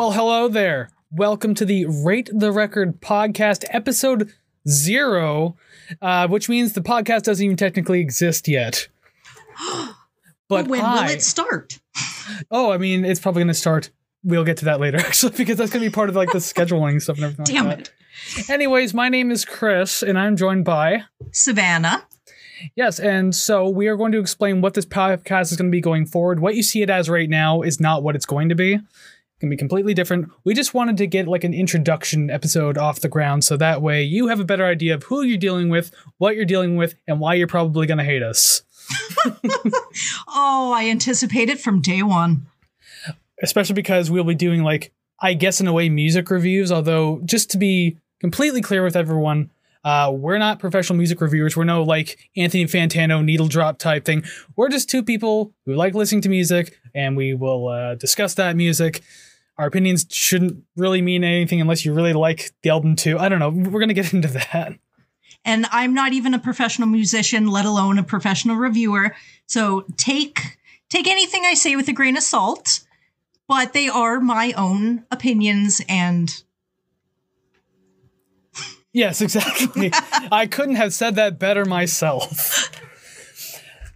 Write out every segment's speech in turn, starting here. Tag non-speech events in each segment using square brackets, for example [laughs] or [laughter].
Well, hello there. Welcome to the Rate the Record podcast, episode zero, uh, which means the podcast doesn't even technically exist yet. [gasps] But when I- will it start? [laughs] Oh, I mean, it's probably going to start. We'll get to that later, [laughs] actually, because that's going to be part of like the scheduling stuff and everything. Damn like it. Anyways, my name is Chris, and I'm joined by Savannah. yes, and so we are going to explain what this podcast is going to be going forward. What you see it as right now is not what it's going to be. Can be completely different. We just wanted to get like an introduction episode off the ground, so that way you have a better idea of who you're dealing with, what you're dealing with, and why you're probably going to hate us. [laughs] Oh, I anticipate it from day one. especially because we'll be doing like I guess in a way music reviews. Although just to be completely clear with everyone, uh, we're not professional music reviewers. We're no like Anthony Fantano needle drop type thing. We're just two people who like listening to music, and we will uh, discuss that music. Our opinions shouldn't really mean anything unless you really like the album too. I don't know. We're gonna get [laughs] into that. And I'm not even a professional musician, let alone a professional reviewer. So take take anything I say with a grain of salt, but they are my own opinions and Yes, exactly. [laughs] I couldn't have said that better myself. [laughs]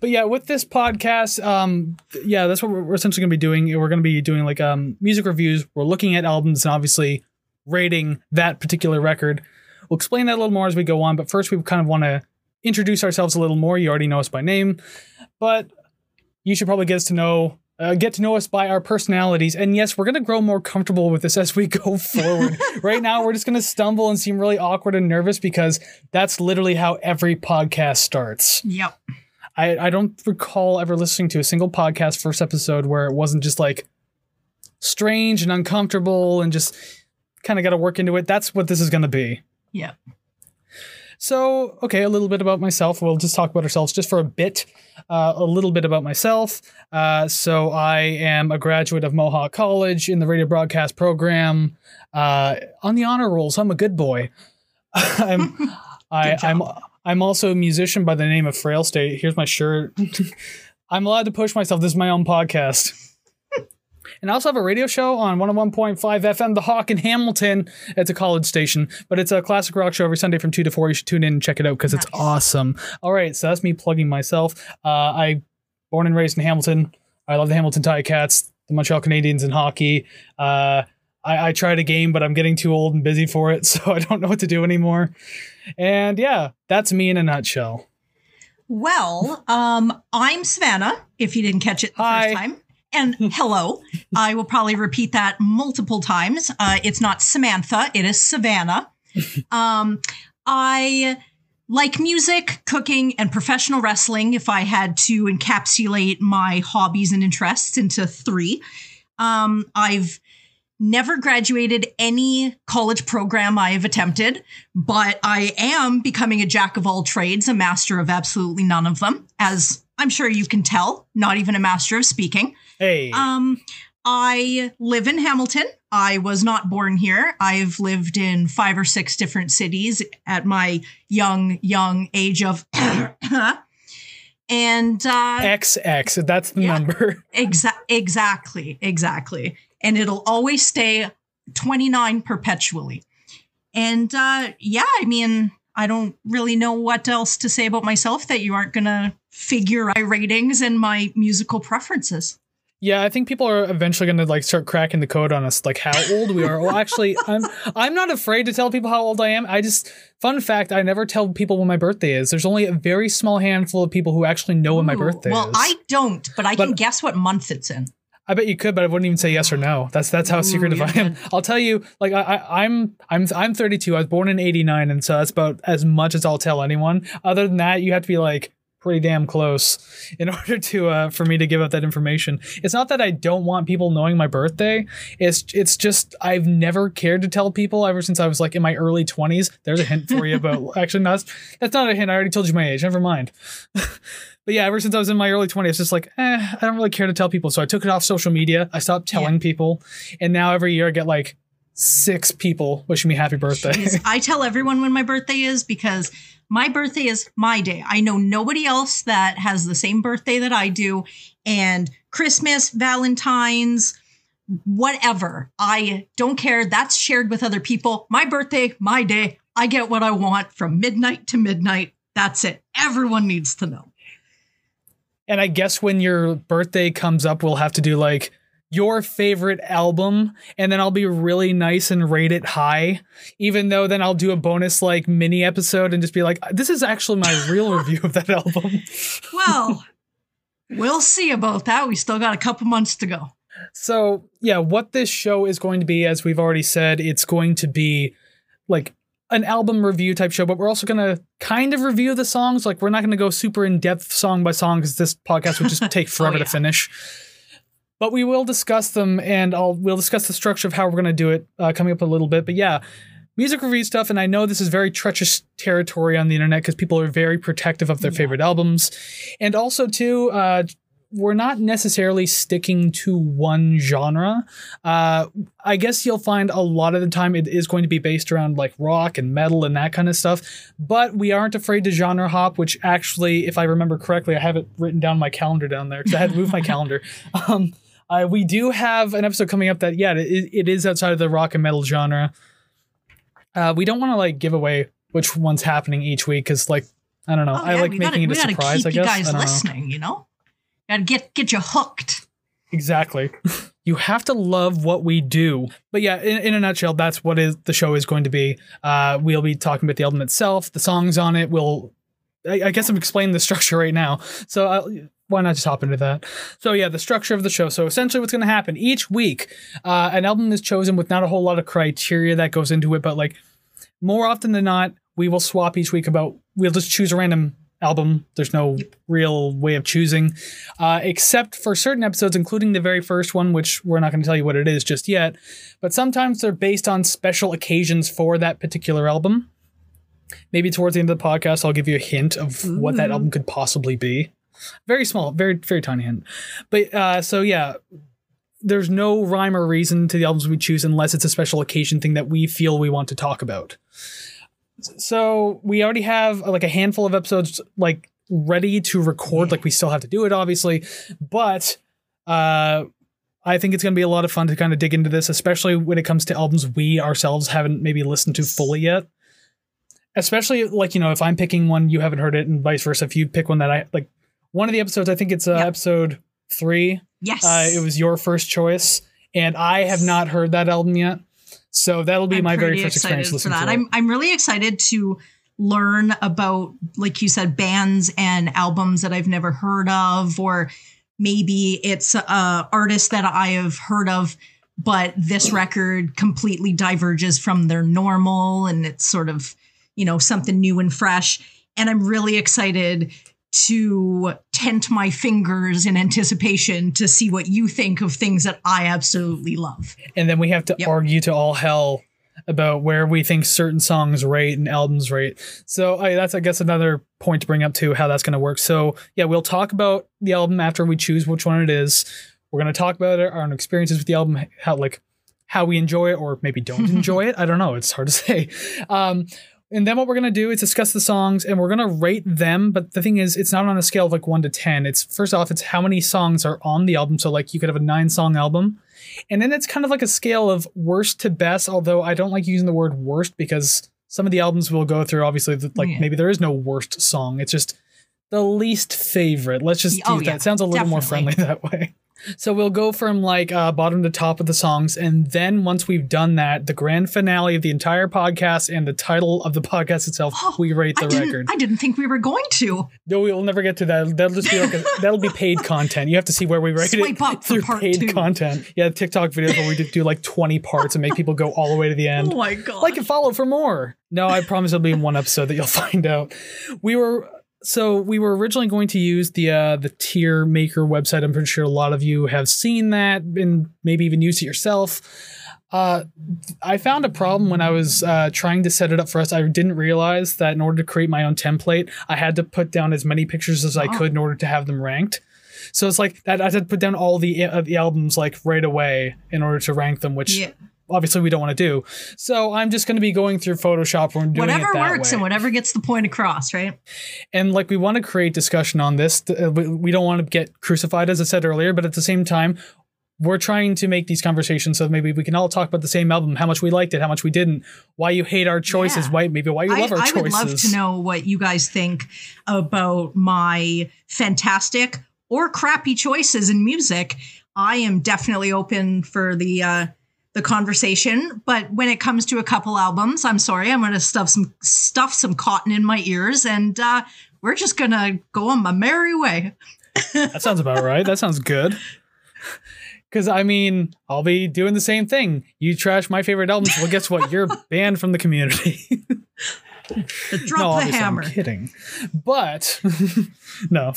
But yeah, with this podcast, um, yeah, that's what we're essentially going to be doing. We're going to be doing like um, music reviews. We're looking at albums and obviously rating that particular record. We'll explain that a little more as we go on. But first, we kind of want to introduce ourselves a little more. You already know us by name, but you should probably get us to know uh, get to know us by our personalities. And yes, we're gonna grow more comfortable with this as we go [laughs] forward. right now, we're just gonna stumble and seem really awkward and nervous because that's literally how every podcast starts. yep. I, I don't recall ever listening to a single podcast first episode where it wasn't just like strange and uncomfortable and just kind of got to work into it. That's what this is gonna be. Yeah. So, okay, a little bit about myself. We'll just talk about ourselves just for a bit. Uh, a little bit about myself. Uh, so, I am a graduate of Mohawk College in the radio broadcast program. Uh, on the honor rolls, I'm a good boy. [laughs] I'm, I. I'm, I'm also a musician by the name of Frail State. Here's my shirt. [laughs] I'm allowed to push myself. This is my own podcast. And I also have a radio show on 101.5 FM, The Hawk in Hamilton. It's a college station, but it's a classic rock show every Sunday from 2 to 4. You should tune in and check it out because it's awesome. All right, so that's me plugging myself. Uh, I born and raised in Hamilton. I love the Hamilton Ticats, the Montreal Canadiens in hockey. Uh, I, I tried a game, but I'm getting too old and busy for it, [laughs] so I don't know what to do anymore. And yeah, that's me in a nutshell. Well, um, I'm Savannah, if you didn't catch it the Hi. first time. And [laughs] hello. I will probably repeat that multiple times. Uh, it's not Samantha, it is Savannah. [laughs] Um, I like music, cooking, and professional wrestling if I had to encapsulate my hobbies and interests into three. Um, I've never graduated any college program I have attempted, but I am becoming a jack of all trades, a master of absolutely none of them, as I'm sure you can tell, not even a master of speaking. Hey, Um, I live in Hamilton. I was not born here. I've lived in five or six different cities at my young, young age of. [coughs] and uh, XX, that's the yeah. number. [laughs] Exa- exactly, exactly. And it'll always stay 29 perpetually. And uh, yeah, I mean, I don't really know what else to say about myself that you aren't going to figure my ratings and my musical preferences. Yeah, I think people are eventually going to like start cracking the code on us, like how old we are. well, actually, I'm I'm not afraid to tell people how old I am. I just fun fact, I never tell people when my birthday is. There's only a very small handful of people who actually know when my birthday well, is. Well, I don't, but I can guess what month it's in. I bet you could, but I wouldn't even say yes or no. That's that's how Ooh, secretive you're I am. I'll tell you, like I, I, I'm I'm I'm 32. I was born in 89, and so that's about as much as I'll tell anyone. Other than that, you have to be like pretty damn close in [laughs] order to uh, for me to give up that information. It's not that I don't want people knowing my birthday. It's it's just I've never cared to tell people ever since I was like in my early 20s. There's a hint for you about [laughs] actually no, that's that's not a hint. I already told you my age. Never mind. [laughs] But yeah, ever since I was in my early 20s, it's just like, eh, I don't really care to tell people. So I took it off social media. I stopped telling people. And now every year I get like six people wishing me happy birthday. Jeez, I tell everyone when my birthday is because my birthday is my day. I know nobody else that has the same birthday that I do. And Christmas, Valentine's, whatever. I don't care. That's shared with other people. My birthday, my day. I get what I want from midnight to midnight. That's it. Everyone needs to know. And I guess when your birthday comes up, we'll have to do like your favorite album, and then I'll be really nice and rate it high. Even though then I'll do a bonus like mini episode and just be like, this is actually my real [laughs] review of that album. Well, [laughs] we'll see about that. We still got a couple months to go. So, yeah, what this show is going to be, as we've already said, it's going to be like an album review type show, but we're also going to kind of review the songs. Like, we're not going to go super in depth song by song because this podcast would just [laughs] take oh, forever Oh, yeah. to finish. But we will discuss them, and I'll we'll discuss the structure of how we're going to do it uh, coming up a little bit. But yeah, music review stuff, and I know this is very treacherous territory on the internet because people are very protective of their Yeah. favorite albums, and also too. Uh, we're not necessarily sticking to one genre. Uh, I guess you'll find a lot of the time it is going to be based around like rock and metal and that kind of stuff. But we aren't afraid to genre hop, which actually, if I remember correctly, I have it written down my calendar down there because I had to move my [laughs] calendar. Um, uh, we do have an episode coming up that, yeah, it, it is outside of the rock and metal genre. Uh, we don't want to like give away which one's happening each week because, like, I don't know. Oh, I yeah, like making gotta, it a surprise. I guess you guys don't know. listening. You know, gotta get get you hooked. Exactly. [laughs] you have to love what we do. But yeah, in, in a nutshell, that's what is the show is going to be. Uh, we'll be talking about the album itself, the songs on it. We'll, I, I guess I'm explaining the structure right now. So I'll, why not just hop into that? So yeah, the structure of the show. So essentially, what's going to happen each week, uh, an album is chosen with not a whole lot of criteria that goes into it, but like more often than not, we will swap each week about. We'll just choose a random album. There's no real way of choosing, uh, except for certain episodes, including the very first one, which we're not going to tell you what it is just yet. But sometimes they're based on special occasions for that particular album. Maybe towards the end of the podcast, I'll give you a hint of what that album could possibly be. Very small, very very tiny hint. But uh, so yeah, there's no rhyme or reason to the albums we choose unless it's a special occasion thing that we feel we want to talk about. So we already have like a handful of episodes like ready to record. Like we still have to do it, obviously, but uh, I think it's going to be a lot of fun to kind of dig into this, especially when it comes to albums we ourselves haven't maybe listened to fully yet. Especially like you know, if I'm picking one you haven't heard it, and vice versa. If you pick one that I like, one of the episodes I think it's uh, Yeah. episode three. Yes, Uh, it was your first choice, and I have not heard that album yet. So that'll be I'm my very first excited experience for listening that. to it. I'm I'm really excited to learn about, like you said, bands and albums that I've never heard of, or maybe it's a artist that I have heard of, but this record completely diverges from their normal, and it's sort of you know something new and fresh. And I'm really excited to tent my fingers in anticipation to see what you think of things that I absolutely love. and then we have to Yep. argue to all hell about where we think certain songs rate and albums rate. So I, that's, I guess, another point to bring up too, how that's going to work. So yeah, we'll talk about the album after we choose which one it is. We're going to talk about our own experiences with the album, how like how we enjoy it or maybe don't [laughs] enjoy it. I don't know. It's hard to say. Um, and then what we're gonna do is discuss the songs and we're gonna rate them. But the thing is, it's not on a scale of like one to ten. It's first off, it's how many songs are on the album. So like you could have a nine song album, and then it's kind of like a scale of worst to best. Although I don't like using the word worst because some of the albums we'll go through, obviously, like Yeah. maybe there is no worst song. It's just the least favorite. Let's just Oh, do yeah, that. It sounds a little more friendly [laughs] that way. So we'll go from like uh, bottom to top of the songs, and then once we've done that, the grand finale of the entire podcast and the title of the podcast itself, Oh, we rate the I record. I didn't think we were going to. No, we'll never get to that. That'll just be like a, [laughs] that'll be paid content. You have to see where we rate Swipe it through paid two. content. Yeah, the TikTok videos where we do, do like twenty parts and make people go all the way to the [laughs] end. Oh my god! like and follow for more. No, I promise it'll be in one episode that you'll [laughs] find out. We were so we were originally going to use the uh the tier maker website. I'm pretty sure a lot of you have seen that and maybe even used it yourself. Uh, I found a problem when I was uh, trying to set it up for us. I didn't realize that in order to create my own template, I had to put down as many pictures as I Oh. could in order to have them ranked. So it's like that. I had to put down all the uh, the albums like right away in order to rank them, which Yeah. Obviously we don't want to do. So I'm just going to be going through Photoshop and doing whatever works way. and whatever gets the point across, right? And like we want to create discussion on this. Uh, We we don't want to get crucified, as I said earlier, but at the same time, we're trying to make these conversations so maybe we can all talk about the same album, how much we liked it, how much we didn't, why you hate our choices, Yeah. why maybe why you love I, our I choices. I would love to know what you guys think about my fantastic or crappy choices in music. I am definitely open for the uh, the conversation, but when it comes to a couple albums, I'm sorry, I'm going to stuff some stuff some cotton in my ears, and uh, we're just going to go on my merry way. [laughs] That sounds about right. That sounds good. Because I mean, I'll be doing the same thing. You trash my favorite albums. Well, guess what? You're [laughs] banned from the community. Drop no, the hammer. I'm kidding. But [laughs] no.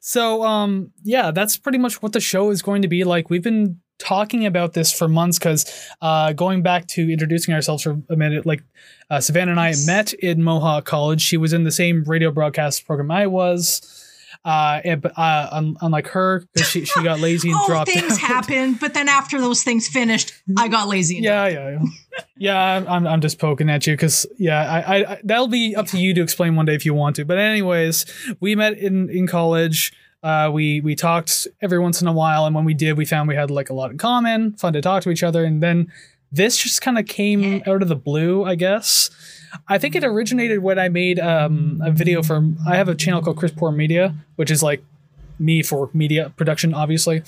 So um yeah, that's pretty much what the show is going to be like. We've been talking about this for months because uh going back to introducing ourselves for a minute, like uh, Savannah and I met in Mohawk College. She was in the same radio broadcast program I was. Uh, and, but uh, un- unlike her, 'cause she she got lazy and [laughs] Oh, dropped things out. happened, but then after those things finished, I got lazy. And Yeah, yeah, yeah. yeah I'm- I'm, I'm just poking at you because yeah, I, I, I that'll be up to you to explain one day if you want to. But anyways, we met in in college. Uh, we we talked every once in a while, and when we did, we found we had like a lot in common. Fun to talk to each other, and then this just kind of came Yeah. out of the blue, I guess. I think it originated when I made um, a video for. I have a channel called Chris Poor Media, which is like me for media production, obviously.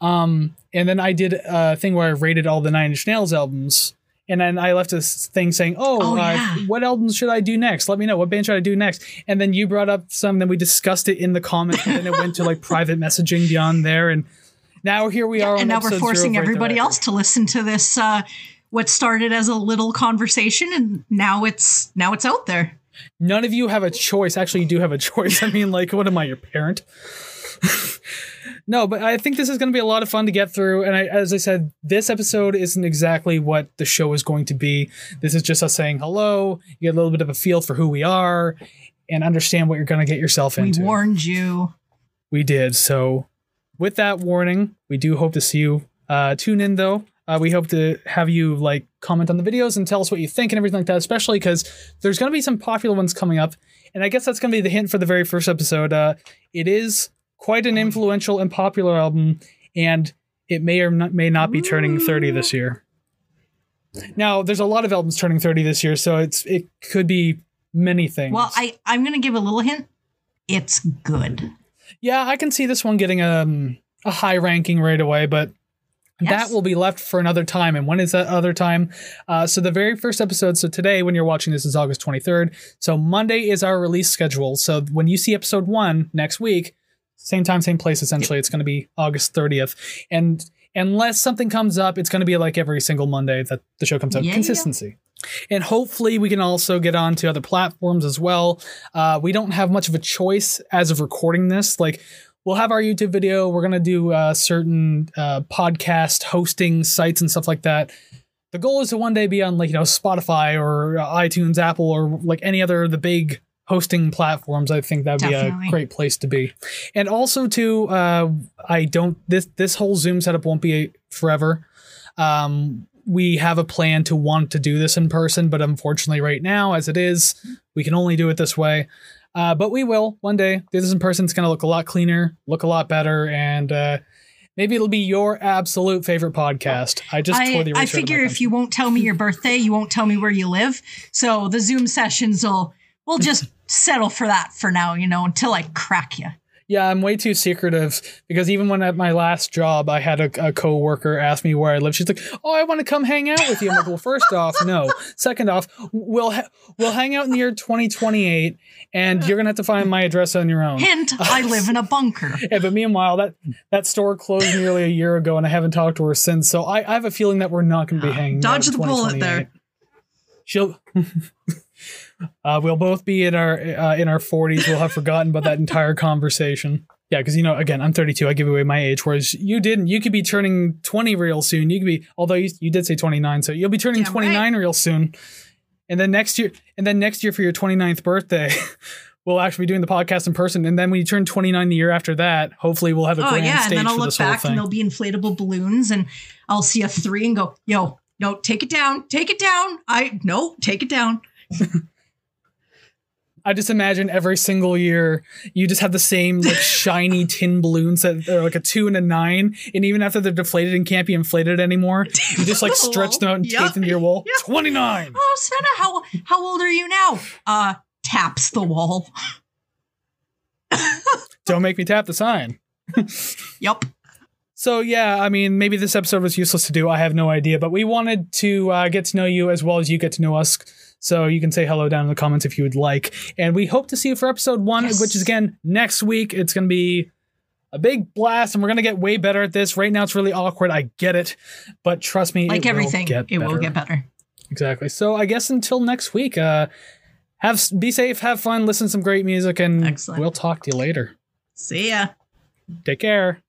Um, and then I did a thing where I rated all the Nine Inch Nails albums. And then I left this thing saying, "Oh, Oh, uh, yeah. what albums should I do next? Let me know. What band should I do next?" And then you brought up some. Then we discussed it in the comments. And then it went to like [laughs] private messaging beyond there. And now here we are. on and now we're forcing of Right There everybody else to listen to this uh what started as a little conversation and now it's now it's out there None of you have a choice. Actually, you do have a [laughs] choice. I mean, like, what am I, your parent? [laughs] no, but I think this is going to be a lot of fun to get through. And I, as I said, this episode isn't exactly what the show is going to be. This is just us saying hello. You get a little bit of a feel for who we are and understand what you're going to get yourself into. we warned you We did. So, with that warning, we do hope to see you. Uh, tune in though. Uh, we hope to have you like comment on the videos and tell us what you think and everything like that, especially because there's going to be some popular ones coming up. And I guess that's going to be the hint for the very first episode. Uh, it is quite an influential and popular album, and it may or not, may not be turning 30 this year. Now, there's a lot of albums turning 30 this year, so it's it could be many things. well i i'm gonna give a little hint it's good Yeah, I can see this one getting um, a high ranking right away, but Yes. that will be left for another time. And when is that other time? Uh, so the very first episode. So today, when you're watching this, is August 23rd. So Monday is our release schedule. So when you see episode one next week, same time, same place. Essentially, it's going to be August 30th. And unless something comes up, it's going to be like every single Monday that the show comes out. Yeah, yeah. Consistency. And hopefully, we can also get on to other platforms as well. Uh, we don't have much of a choice as of recording this. Like, we'll have our YouTube video. We're going to do uh, certain uh, podcast hosting sites and stuff like that. The goal is to one day be on, like, you know, Spotify or uh, iTunes, Apple, or like any other of the big hosting platforms. I think that'd be a great place to be. And also, too, uh, I don't, this, this whole Zoom setup won't be forever. Um, we have a plan to want to do this in person, but unfortunately, right now, as it is, we can only do it this way. Uh, but we will one day do this in person. It's going to look a lot cleaner, look a lot better, and uh, maybe it'll be your absolute favorite podcast. I just I, I eraser out of my figure if you won't tell me your birthday you won't tell me where you live so the zoom sessions will we'll just settle for that for now you know until i crack you Yeah, I'm way too secretive because even when at my last job, I had a, a coworker ask me where I live. She's like, "Oh, I want to come hang out with you." I'm like, "Well, first [laughs] off, no. Second off, we'll ha- we'll hang out in the year 2028, and you're gonna have to find my address on your own." hint [laughs] i live in a bunker Yeah, but meanwhile, that that store closed nearly a year ago, and I haven't talked to her since. So I, I have a feeling that we're not going to be [gasps] hanging. Dodge the bullet there. 2028. She'll. [laughs] uh, we'll both be in our uh, in our forties. We'll have forgotten about that entire conversation. Yeah, because you know, again, I'm 32. I give away my age, whereas you didn't. You could be turning 20 real soon. You could be, although you, you did say 29, so you'll be turning right. 29 real soon. And then next year, and then next year for your 29th birthday, [laughs] we'll actually be doing the podcast in person. And then when you turn 29 the year after that, hopefully we'll have a oh grand yeah and stage then i'll for look this whole back thing. and there'll be inflatable balloons and i'll see a three and go yo no take it down take it down i no take it down [laughs] I just imagine every single year you just have the same like [laughs] shiny tin balloons that are like a two and a nine, and even after they're deflated and can't be inflated anymore, you just like [laughs] stretch them out and Yep. tape them to your wall. Yep. Twenty nine. Oh, Santa, how how old are you now? Uh, taps the wall. Don't make me tap the sign. Yup. So yeah, I mean, maybe this episode was useless to do. I have no idea, but we wanted to uh, get to know you as well as you get to know us. So you can say hello down in the comments if you would like, and we hope to see you for episode one, Yes. which is again next week. It's going to be a big blast, and we're going to get way better at this. Right now, it's really awkward. I get it, but trust me, Like it everything, will get it will get better. exactly. So I guess until next week, uh, have be safe, have fun, listen to some great music, and Excellent. we'll talk to you later. See ya. Take care.